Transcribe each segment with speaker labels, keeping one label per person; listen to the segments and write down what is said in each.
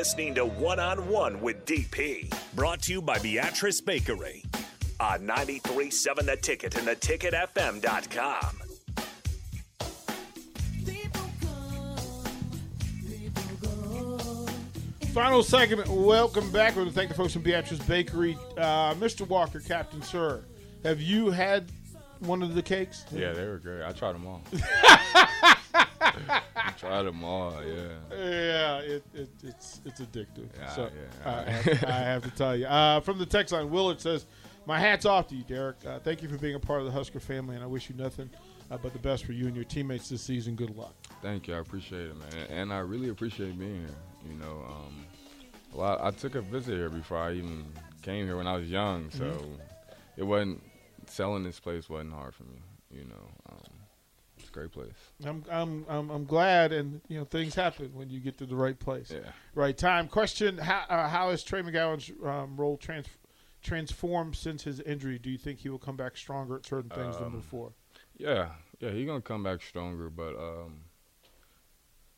Speaker 1: Listening to One on One with DP, brought to you by Beatrice Bakery on 93.7 The Ticket and theticketfm.com.
Speaker 2: Final segment. Welcome back. We want to thank the folks from Beatrice Bakery. Uh, Mr. Walker, Captain Sir, have you had one of the cakes?
Speaker 3: Yeah, they were great. I tried them all. I tried them all. Yeah.
Speaker 2: Yeah, it, it, it's it's addictive.
Speaker 3: Yeah,
Speaker 2: so
Speaker 3: yeah.
Speaker 2: I, have, I have to tell you. Uh, from the text line, Willard says, "My hat's off to you, Derrick. Uh, thank you for being a part of the Husker family, and I wish you nothing uh, but the best for you and your teammates this season. Good luck."
Speaker 3: Thank you. I appreciate it, man. And I really appreciate being here. You know, um, a lot. I took a visit here before I even came here when I was young, so
Speaker 2: Mm-hmm.
Speaker 3: it wasn't selling this place wasn't hard for me. You know, um, great place.
Speaker 2: I'm I'm I'm, I'm glad, and you know things happen when you get to the right place,
Speaker 3: Yeah.
Speaker 2: right time. Question: How uh, how has Trey McGowens' um, role trans- transformed since his injury? Do you think he will come back stronger at certain things than
Speaker 3: Um,
Speaker 2: before?
Speaker 3: Yeah, yeah, he's gonna come back stronger, but um,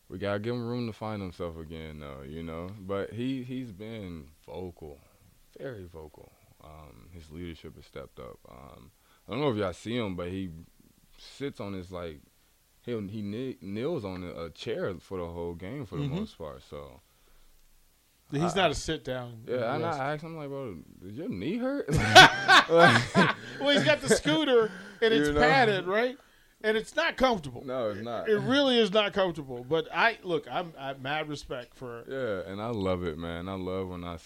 Speaker 3: we gotta give him room to find himself again, though. You know, but he he's been vocal, very vocal. Um, his leadership has stepped up. Um, I don't know if y'all see him, but he sits on his like he he kneels on a, chair for the whole game for the
Speaker 2: Mhm.
Speaker 3: most part. So
Speaker 2: He's
Speaker 3: I-
Speaker 2: not a sit down.
Speaker 3: yeah, and I asked him like, bro, did your knee hurt?
Speaker 2: well, he's got the scooter and it's
Speaker 3: You know?
Speaker 2: padded, right? And it's not comfortable.
Speaker 3: no, it's not.
Speaker 2: It really is not comfortable. But I look, I'm I have mad respect for.
Speaker 3: Yeah, and I love it, man. I love when I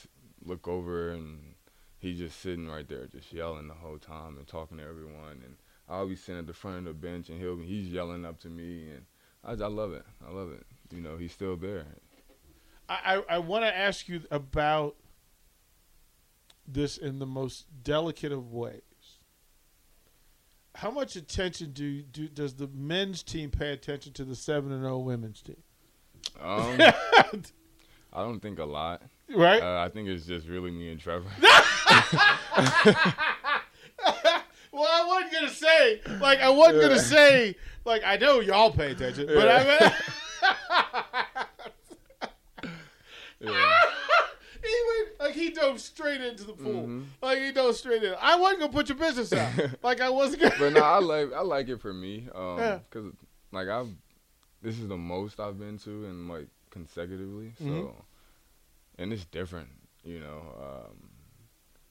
Speaker 3: look over and he's just sitting right there, just yelling the whole time and talking to everyone. And I'll be sitting at the front of the bench, and he'll he's yelling up to me, and I, I love it. I love it. You know, he's still there.
Speaker 2: I I, I want to ask you about this in the most delicate of ways. How much attention do do does the men's team pay attention to the seven and zero women's team?
Speaker 3: Um, I don't think a lot.
Speaker 2: right.
Speaker 3: Uh, I think it's just really me and Trevor.
Speaker 2: Well, I wasn't gonna say like I wasn't gonna say like I know y'all pay attention, but I mean, he went like he dove straight into the pool,
Speaker 3: Mhm.
Speaker 2: like he dove straight in. I wasn't gonna put your business out, like I wasn't gonna.
Speaker 3: but no, I like I like it for me. Um,
Speaker 2: Yeah.
Speaker 3: cause like I've this is the most I've been to and like consecutively. So,
Speaker 2: Mhm.
Speaker 3: and it's different, you know. Um,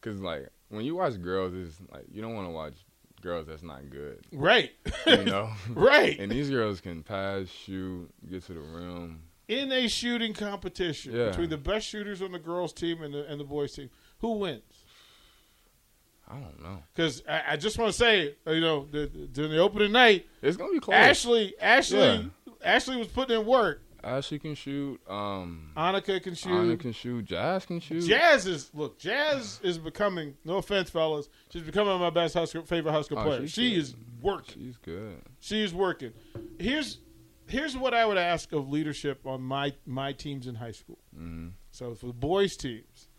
Speaker 3: cause like when you watch girls, it's like you don't want to watch girls that's not good,
Speaker 2: right,
Speaker 3: you know.
Speaker 2: right.
Speaker 3: and these girls can pass, shoot, get to the rim.
Speaker 2: in a shooting competition
Speaker 3: Yeah.
Speaker 2: between the best shooters on the girls' team and the and the boys' team, who wins?
Speaker 3: I don't know.
Speaker 2: Because I, I just want to say, uh, you know, the, during the opening night,
Speaker 3: It's gonna be close.
Speaker 2: Ashley, Ashley,
Speaker 3: Yeah.
Speaker 2: Ashley was putting in work.
Speaker 3: Ashley can shoot. Um,
Speaker 2: Annika can shoot.
Speaker 3: Anna can shoot. Jaz can shoot.
Speaker 2: Jaz is look. Jaz is becoming. No offense, fellas. She's becoming my best Husker, favorite Husker
Speaker 3: Oh,
Speaker 2: player.
Speaker 3: she's
Speaker 2: She
Speaker 3: good.
Speaker 2: is working.
Speaker 3: She's good.
Speaker 2: She is working. Here's here's what I would ask of leadership on my my teams in high school.
Speaker 3: hmm
Speaker 2: So for the boys teams,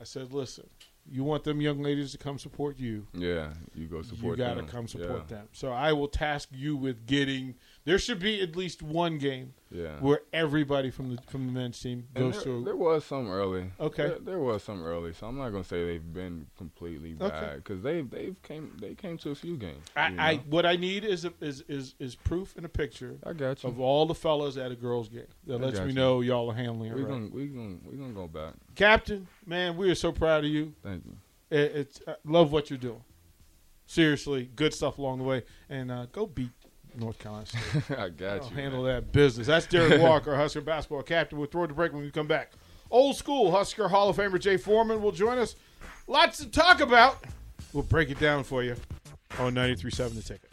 Speaker 2: I said, listen, you want them young ladies to come support you.
Speaker 3: Yeah, you go support them.
Speaker 2: you got to come support
Speaker 3: yeah.
Speaker 2: them. So I will task you with getting. There should be at least one game
Speaker 3: Yeah.
Speaker 2: where everybody from the from the men's team goes
Speaker 3: there,
Speaker 2: to.
Speaker 3: there was some early.
Speaker 2: Okay.
Speaker 3: There, there was some early, so I'm not gonna say they've been completely bad because they they've came they came to a few games.
Speaker 2: I,
Speaker 3: you
Speaker 2: I what I need is a, is is is proof and a picture
Speaker 3: I got you.
Speaker 2: of all the fellas at a girls' game that
Speaker 3: I
Speaker 2: lets me
Speaker 3: you.
Speaker 2: know y'all are handling it
Speaker 3: we
Speaker 2: right.
Speaker 3: gonna we're gonna we're gonna go back.
Speaker 2: Captain, man, we are so proud of you.
Speaker 3: Thank you.
Speaker 2: It, it's I love what you're doing. Seriously, good stuff along the way, and uh, go beat North Carolina State.
Speaker 3: I got
Speaker 2: I'll
Speaker 3: you.
Speaker 2: handle
Speaker 3: man.
Speaker 2: that business. That's Derrick Walker, Husker basketball captain. We'll throw it to break when we come back. Old school Husker Hall of Famer Jay Foreman will join us. Lots to talk about. We'll break it down for you on 93.7 The Ticket.